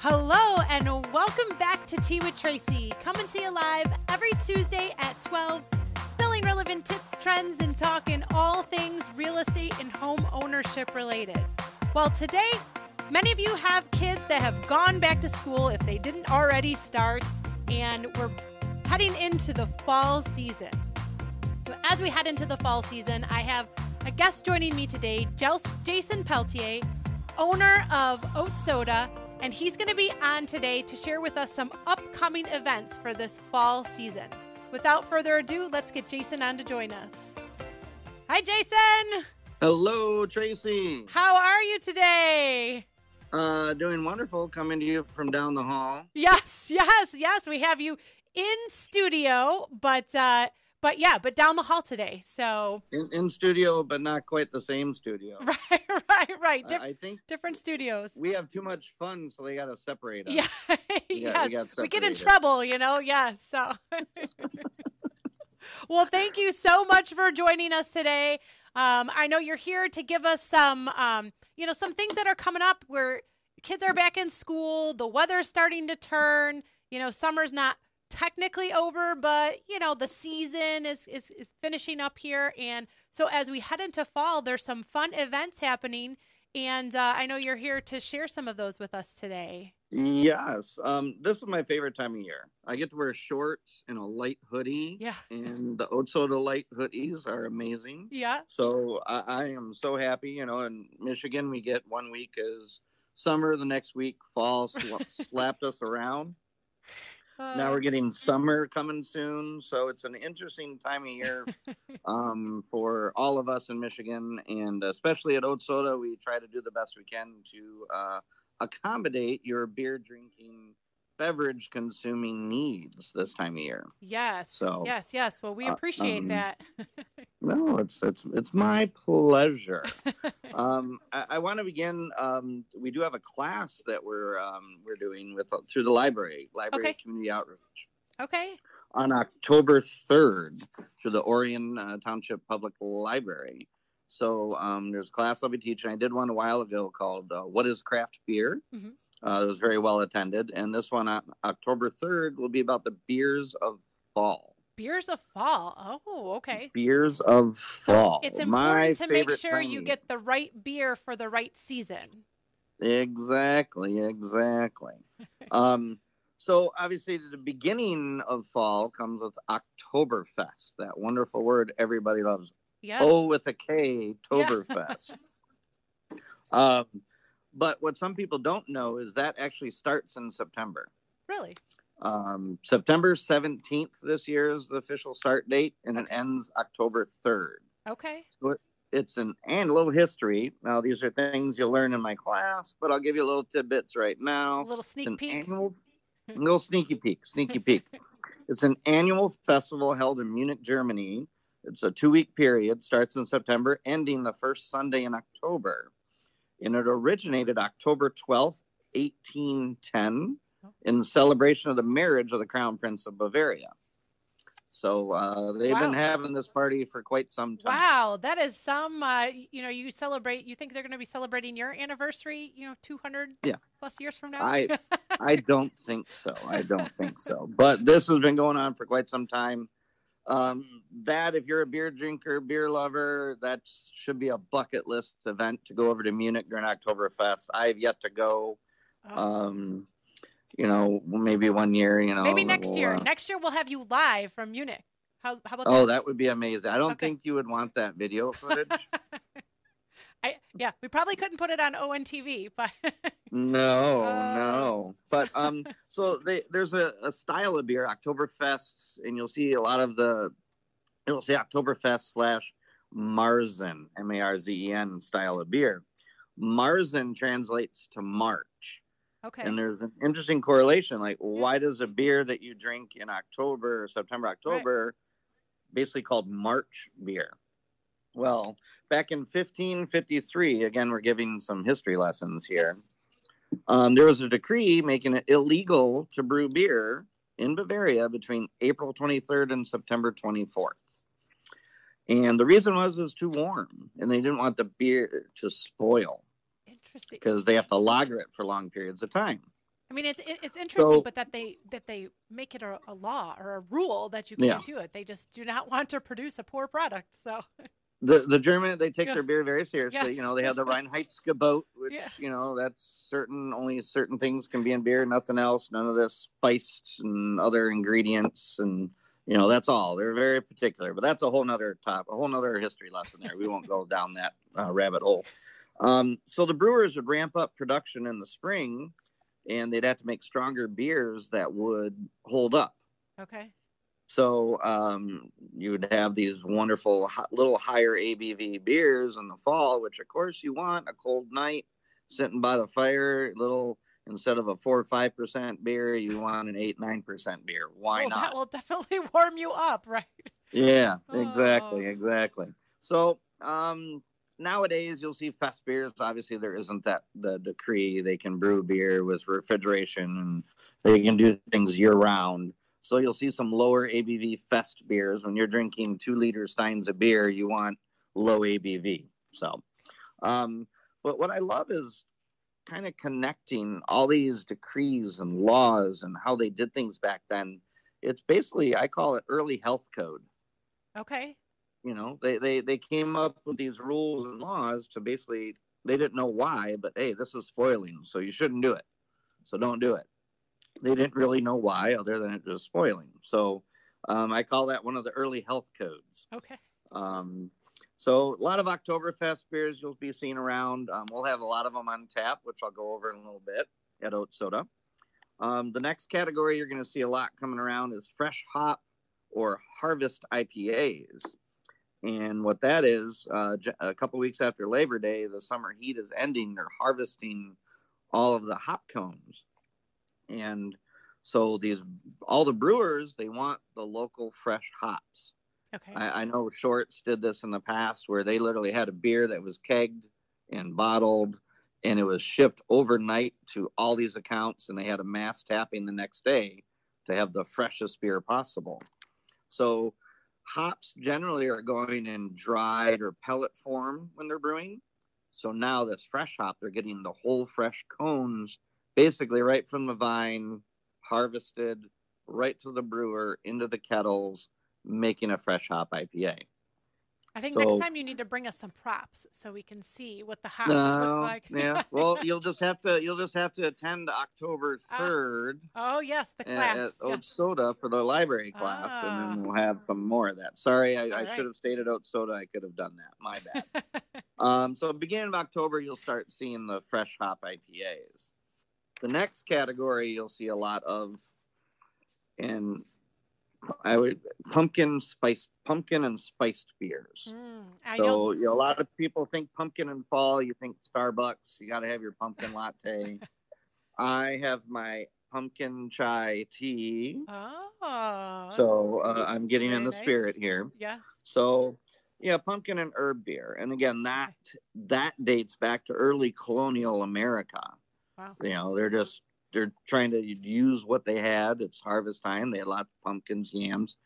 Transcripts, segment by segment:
Hello and welcome back to Tea with Tracy. Coming to you live every Tuesday at 12, spilling relevant tips, trends, and talking all things real estate and home ownership related. Well, today, many of you have kids that have gone back to school if they didn't already start, and we're heading into the fall season. So, as we head into the fall season, I have a guest joining me today, Jason Peltier, owner of Oat Soda and he's going to be on today to share with us some upcoming events for this fall season. Without further ado, let's get Jason on to join us. Hi, Jason. Hello, Tracy. How are you today? Uh, doing wonderful. Coming to you from down the hall. Yes, yes, yes. We have you in studio, but uh, but yeah, but down the hall today. So in, in studio, but not quite the same studio. Right, right, right. Dif- I think different studios. We have too much fun, so they got to separate us. Yeah, we got, yes. We, we get in trouble, you know. Yes. So. well, thank you so much for joining us today. Um, I know you're here to give us some, um, you know, some things that are coming up where kids are back in school, the weather's starting to turn. You know, summer's not technically over, but you know, the season is, is, is finishing up here. And so as we head into fall, there's some fun events happening. And uh, I know you're here to share some of those with us today. Yes. Um, this is my favorite time of year. I get to wear shorts and a light hoodie. Yeah. And the Oat Soda light hoodies are amazing. Yeah. So I, I am so happy. You know, in Michigan, we get one week is summer, the next week fall slapped us around now we're getting summer coming soon, so it's an interesting time of year um, for all of us in Michigan, and especially at Oat Soda, we try to do the best we can to uh, accommodate your beer drinking beverage consuming needs this time of year. Yes. So yes, yes. Well, we uh, appreciate uh, um, that. no, it's it's it's my pleasure. um, I, I want to begin. Um, we do have a class that we're um, we're doing with uh, through the library, library okay. community outreach. Okay. On October third, through the Orion uh, Township Public Library. So um, there's a class I'll be teaching. I did one a while ago called uh, "What Is Craft Beer." Mm-hmm uh, it was very well attended. And this one on October 3rd will be about the beers of fall. Beers of fall. Oh, okay. Beers of fall. So it's important My to make sure you get the right beer for the right season. Exactly, exactly. um, so obviously, the beginning of fall comes with Oktoberfest, that wonderful word everybody loves. Yeah. Oh, with a K, Toberfest. Yeah. um, but what some people don't know is that actually starts in September. Really? Um, September 17th this year is the official start date, and it ends October 3rd. Okay. So it, it's an and a little history. Now these are things you'll learn in my class, but I'll give you a little tidbits right now. A little sneak peek. Annual, a little sneaky peek. Sneaky peek. It's an annual festival held in Munich, Germany. It's a two-week period. Starts in September, ending the first Sunday in October and it originated October 12th, 1810, in celebration of the marriage of the Crown Prince of Bavaria. So uh, they've wow. been having this party for quite some time. Wow, that is some. Uh, you know, you celebrate. You think they're going to be celebrating your anniversary? You know, two hundred yeah. plus years from now. I I don't think so. I don't think so. But this has been going on for quite some time. Um, that if you're a beer drinker, beer lover, that should be a bucket list event to go over to Munich during Oktoberfest. I've yet to go. Oh. Um, you know, maybe one year. You know, maybe next we'll, year. Uh, next year we'll have you live from Munich. How, how about that? oh, that? that would be amazing. I don't okay. think you would want that video footage. I yeah, we probably couldn't put it on ONTV, but no, uh, no. But um, so they, there's a, a style of beer, Oktoberfest, and you'll see a lot of the it'll say Oktoberfest slash Marzen, M A R Z E N style of beer. Marzen translates to March. Okay. And there's an interesting correlation. Like, why does a beer that you drink in October, September, October, right. basically called March beer? Well, back in 1553, again, we're giving some history lessons here. Yes. Um, there was a decree making it illegal to brew beer in Bavaria between April 23rd and September 24th. And the reason was it was too warm and they didn't want the beer to spoil. Interesting. Because they have to lager it for long periods of time. I mean, it's it's interesting, so, but that they that they make it a, a, law or a rule that you can't yeah. do it. They just do not want to produce a poor product. So the the German they take yeah. their beer very seriously. Yes. You know, they have the Reinheitsgebot, which yeah. you know that's certain only certain things can be in beer, nothing else. None of this spiced and other ingredients, and you know that's all. They're very particular, but that's a whole nother top, a whole nother history lesson there. We won't go down that uh, rabbit hole. Um, so the brewers would ramp up production in the spring and they'd have to make stronger beers that would hold up. Okay. So um, you would have these wonderful, little higher ABV beers in the fall, which of course you want a cold night sitting by the fire, little instead of a four or five percent beer, you want an eight nine percent beer. Why well, not? That will definitely warm you up, right? Yeah, exactly, oh. exactly. So um, nowadays you'll see fest beers. Obviously, there isn't that the decree they can brew beer with refrigeration and they can do things year round. So you'll see some lower ABV fest beers. When you're drinking two liter steins of beer, you want low ABV. So, um, but what I love is kind of connecting all these decrees and laws and how they did things back then. It's basically I call it early health code. Okay. You know, they, they, they came up with these rules and laws to basically, they didn't know why, but hey, this is spoiling, so you shouldn't do it. So don't do it. They didn't really know why, other than it was spoiling. So um, I call that one of the early health codes. Okay. Um, so a lot of Oktoberfest beers you'll be seeing around. Um, we'll have a lot of them on tap, which I'll go over in a little bit at Oat Soda. Um, the next category you're going to see a lot coming around is fresh hop or harvest IPAs. And what that is, uh, a couple weeks after Labor Day, the summer heat is ending. They're harvesting all of the hop cones, and so these all the brewers they want the local fresh hops. Okay. I, I know Shorts did this in the past, where they literally had a beer that was kegged and bottled, and it was shipped overnight to all these accounts, and they had a mass tapping the next day to have the freshest beer possible. So hops generally are going in dried or pellet form when they're brewing. So now this fresh hop, they're getting the whole fresh cones basically right from the vine, harvested right to the brewer into the kettles, making a fresh hop IPA. I think so, next time you need to bring us some props so we can see what the house no, look like. yeah. Well, you'll just have to you'll just have to attend October ah. third. Uh, oh yes, the class at, at Oat Soda for the library class, and then ah. we'll have some more of that. Sorry, I, I right. should have stated Oat Soda. I could have done that. My bad. um, so beginning of October, you'll start seeing the fresh hop IPAs. The next category you'll see a lot of, and I would pumpkin spiced pumpkin and spiced beers. Mm, so you know, a lot of people think pumpkin and fall. You think Starbucks. You got to have your pumpkin latte. I have my pumpkin chai tea. Oh. So uh, I'm getting in the nice. spirit here. Yeah. So yeah, pumpkin and herb beer, and again that that dates back to early colonial America. Wow. You know, they're just they're trying to use what they had. It's harvest time. They had lots of pumpkins, yams.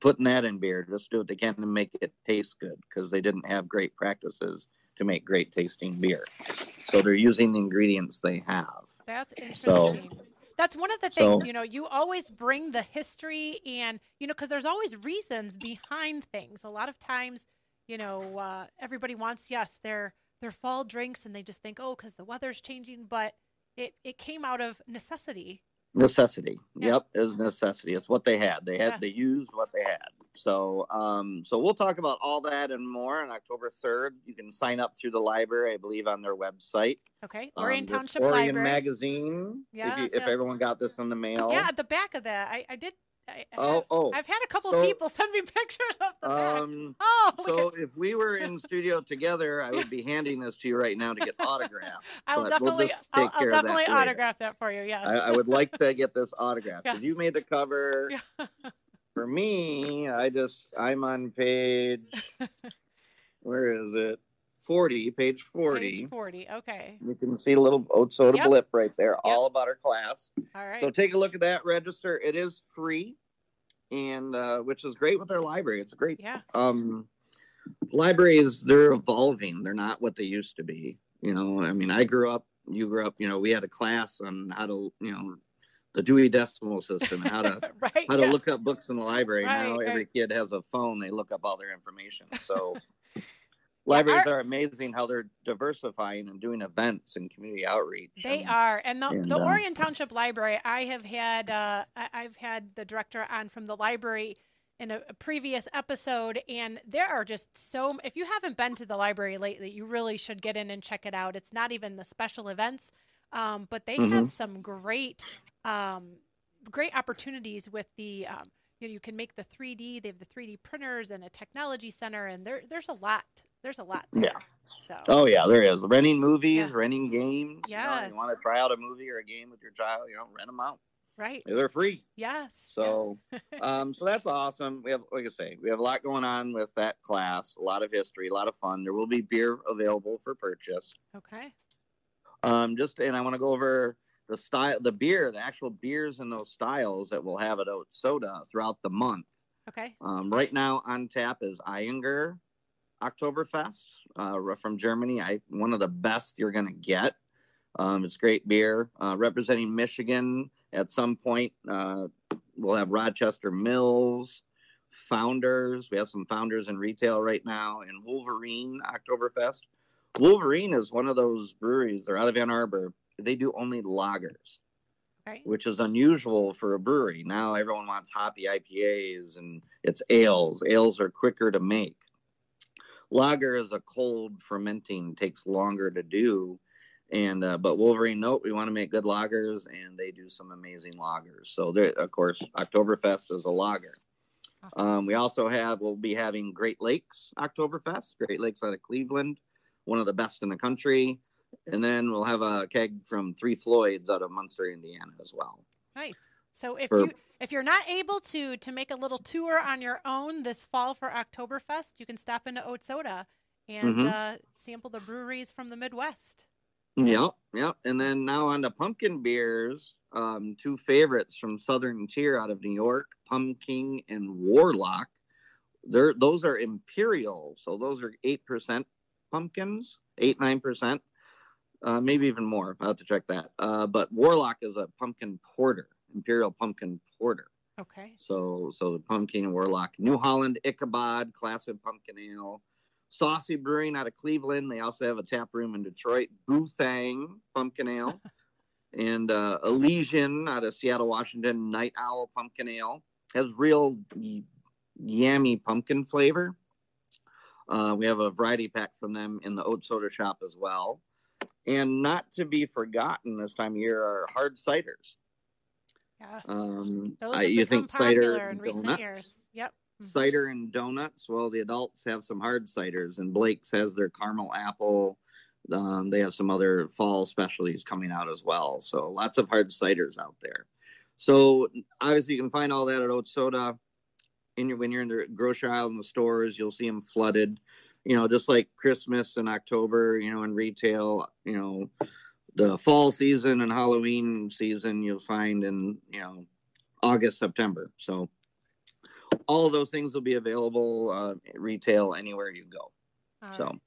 putting that in beer, just do what they can to make it taste good because they didn't have great practices to make great tasting beer. So they're using the ingredients they have. That's interesting. So, that's one of the things, so, you know, you always bring the history and, you know, because there's always reasons behind things. A lot of times, you know, uh, everybody wants, yes, their their fall drinks and they just think, oh, because the weather's changing. But it it came out of necessity. Necessity. Yeah. Yep, it was necessity. It's what they had. They had yeah. they used what they had. So um so we'll talk about all that and more on October 3rd. You can sign up through the library, I believe, on their website. Okay. Orion um, Township Orion Library. magazine. Yeah. If, you, if everyone got this in the mail. Yeah, at the back of that. I, I did I, oh, have, oh. I've had a couple so, people send me pictures of the um, back. Oh, so if we were in studio together, I would be handing this to you right now to get autographed. I will definitely, we'll I'll, I'll definitely that autograph that for you. Yes, I, I, would like to get this autographed because yeah. you made the cover. Yeah. for me, I just I'm on page. where is it? 40, page 40. Page 40, okay. You can see a little oat soda yep. blip right there, yep. all about our class. All right. So take a look at that register. It is free, and uh, which is great with our library. It's great. Yeah. Um, libraries, they're evolving. They're not what they used to be. You know, I mean, I grew up you grew up, you know, we had a class on how to, you know, the Dewey Decimal System, how to right, how yeah. to look up books in the library. Right, now every right. kid has a phone; they look up all their information. So libraries our- are amazing how they're diversifying and doing events and community outreach. They and- are, and the, and, the uh, Orion Township Library. I have had, uh, I, I've had the director on from the library in a, a previous episode, and there are just so. If you haven't been to the library lately, you really should get in and check it out. It's not even the special events, um, but they have some great, um, great opportunities with the. Um, you know, you can make the 3D. They have the 3D printers and a technology center, and there, there's a lot. There's a lot. There. Yeah. So. Oh yeah, there is renting movies, Yeah. renting games. You, know, you want to try out a movie or a game with your child? You know, rent them out. Right. They're free. Yes. So, yes. um, so that's awesome. We have, like I say, we have a lot going on with that class. A lot of history, a lot of fun. There will be beer available for purchase. okay. Um, just and I want to go over the style, the beer, the actual beers and those styles that we'll have at Oat Soda throughout the month. Okay. Um, right now on tap is Ayinger Oktoberfest uh, from Germany. I one of the best you're gonna get. Um, it's great beer. Uh, representing Michigan at some point, uh, we'll have Rochester Mills, Founders. We have some Founders in retail right now, and Wolverine Oktoberfest. Wolverine is one of those breweries. They're out of Ann Arbor. They do only lagers Right. which is unusual for a brewery. Now everyone wants hoppy IPAs and it's ales. Ales are quicker to make. Lager is a cold fermenting, takes longer to do. And uh, but Wolverine, nope, we want to make good lagers, and they do some amazing lagers. So there, of course, Oktoberfest is a lager. Awesome. Um, we also have we'll be having Great Lakes Oktoberfest, Great Lakes out of Cleveland, one of the best in the country. And then we'll have a keg from Three Floyds out of Munster, Indiana, as well. Nice. So if For- you if you're not able to to make a little tour on your own this fall for Oktoberfest, you can stop into Oat Soda and Mhm. uh, sample the breweries from the Midwest. Yep, yep. And then now on to pumpkin beers. Um, two favorites from Southern Tier out of New York, Pumking and Warlock. They're those are imperial, so those are eight percent pumpkins, eight nine percent, uh, maybe even more. I'll have to check that. Uh, but Warlock is a pumpkin porter, imperial pumpkin porter. Okay. So so the pumpkin warlock, New Holland Ichabod, classic pumpkin ale, Saucy Brewing out of Cleveland. They also have a tap room in Detroit, Boothang pumpkin ale, and uh, Elysian out of Seattle, Washington, Night Owl pumpkin ale has real y- yummy pumpkin flavor. Uh, we have a variety pack from them in the oat soda shop as well. And not to be forgotten this time of year are hard ciders. Yes. Um, Those I, have you think cider popular in and recent donuts? years. Yep. Mhm. Cider and donuts. Well, the adults have some hard ciders, and Blake's has their caramel apple. Um, they have some other fall specialties coming out as well. So lots of hard ciders out there. So obviously, you can find all that at Oat Soda. In your, when you're in the grocery aisle in the stores, you'll see them flooded. You know, just like Christmas and October. You know, in retail. You know, the fall season and Halloween season you'll find in you know August, September. So all those things will be available uh, retail anywhere you go. All so right.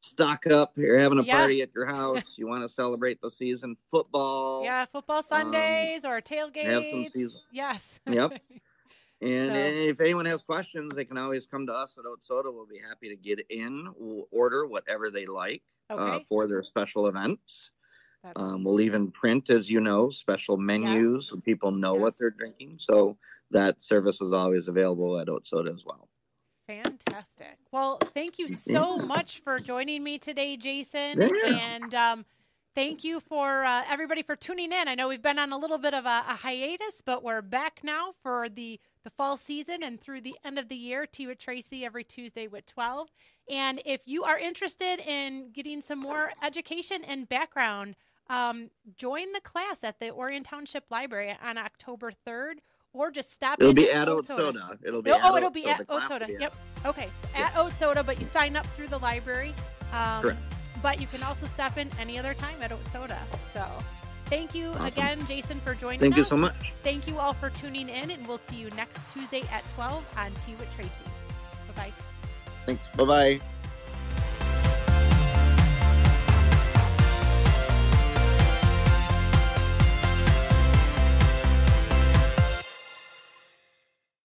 stock up. You're having a Yeah. party at your house. you want to celebrate the season. Football. yeah, football Sundays or tailgates. um, have some season- Yes. Yep. And So- if anyone has questions, they can always come to us at Oat Soda. We'll be happy to get in. We'll order whatever they like uh, for their special events. Um, we'll even print, as you know, special menus Yes. so people know Yes. what they're drinking. So that service is always available at Oat Soda as well. Fantastic. Well, thank you so much for joining me today, Jason. Yeah. And um, thank you for uh, everybody for tuning in. I know we've been on a little bit of a, a hiatus, but we're back now for the the fall season and through the end of the year. Tea with Tracy every Tuesday with 12. And if you are interested in getting some more education and background, um, join the class at the Orion Township Library on October 3rd or just stop It'll be at at Oat Soda. Soda. It'll be No, at oh, it'll be at Oat Soda. Yep. Okay. At Oat Soda, but you sign up through the library. Um, Correct. But you can also step in any other time at Oat Soda. So thank you Awesome. again, Jason, for joining us. Thank us. you so much. Thank you all for tuning in, and we'll see you next Tuesday at 12 on Tea with Tracy. Bye bye. Thanks. Bye bye.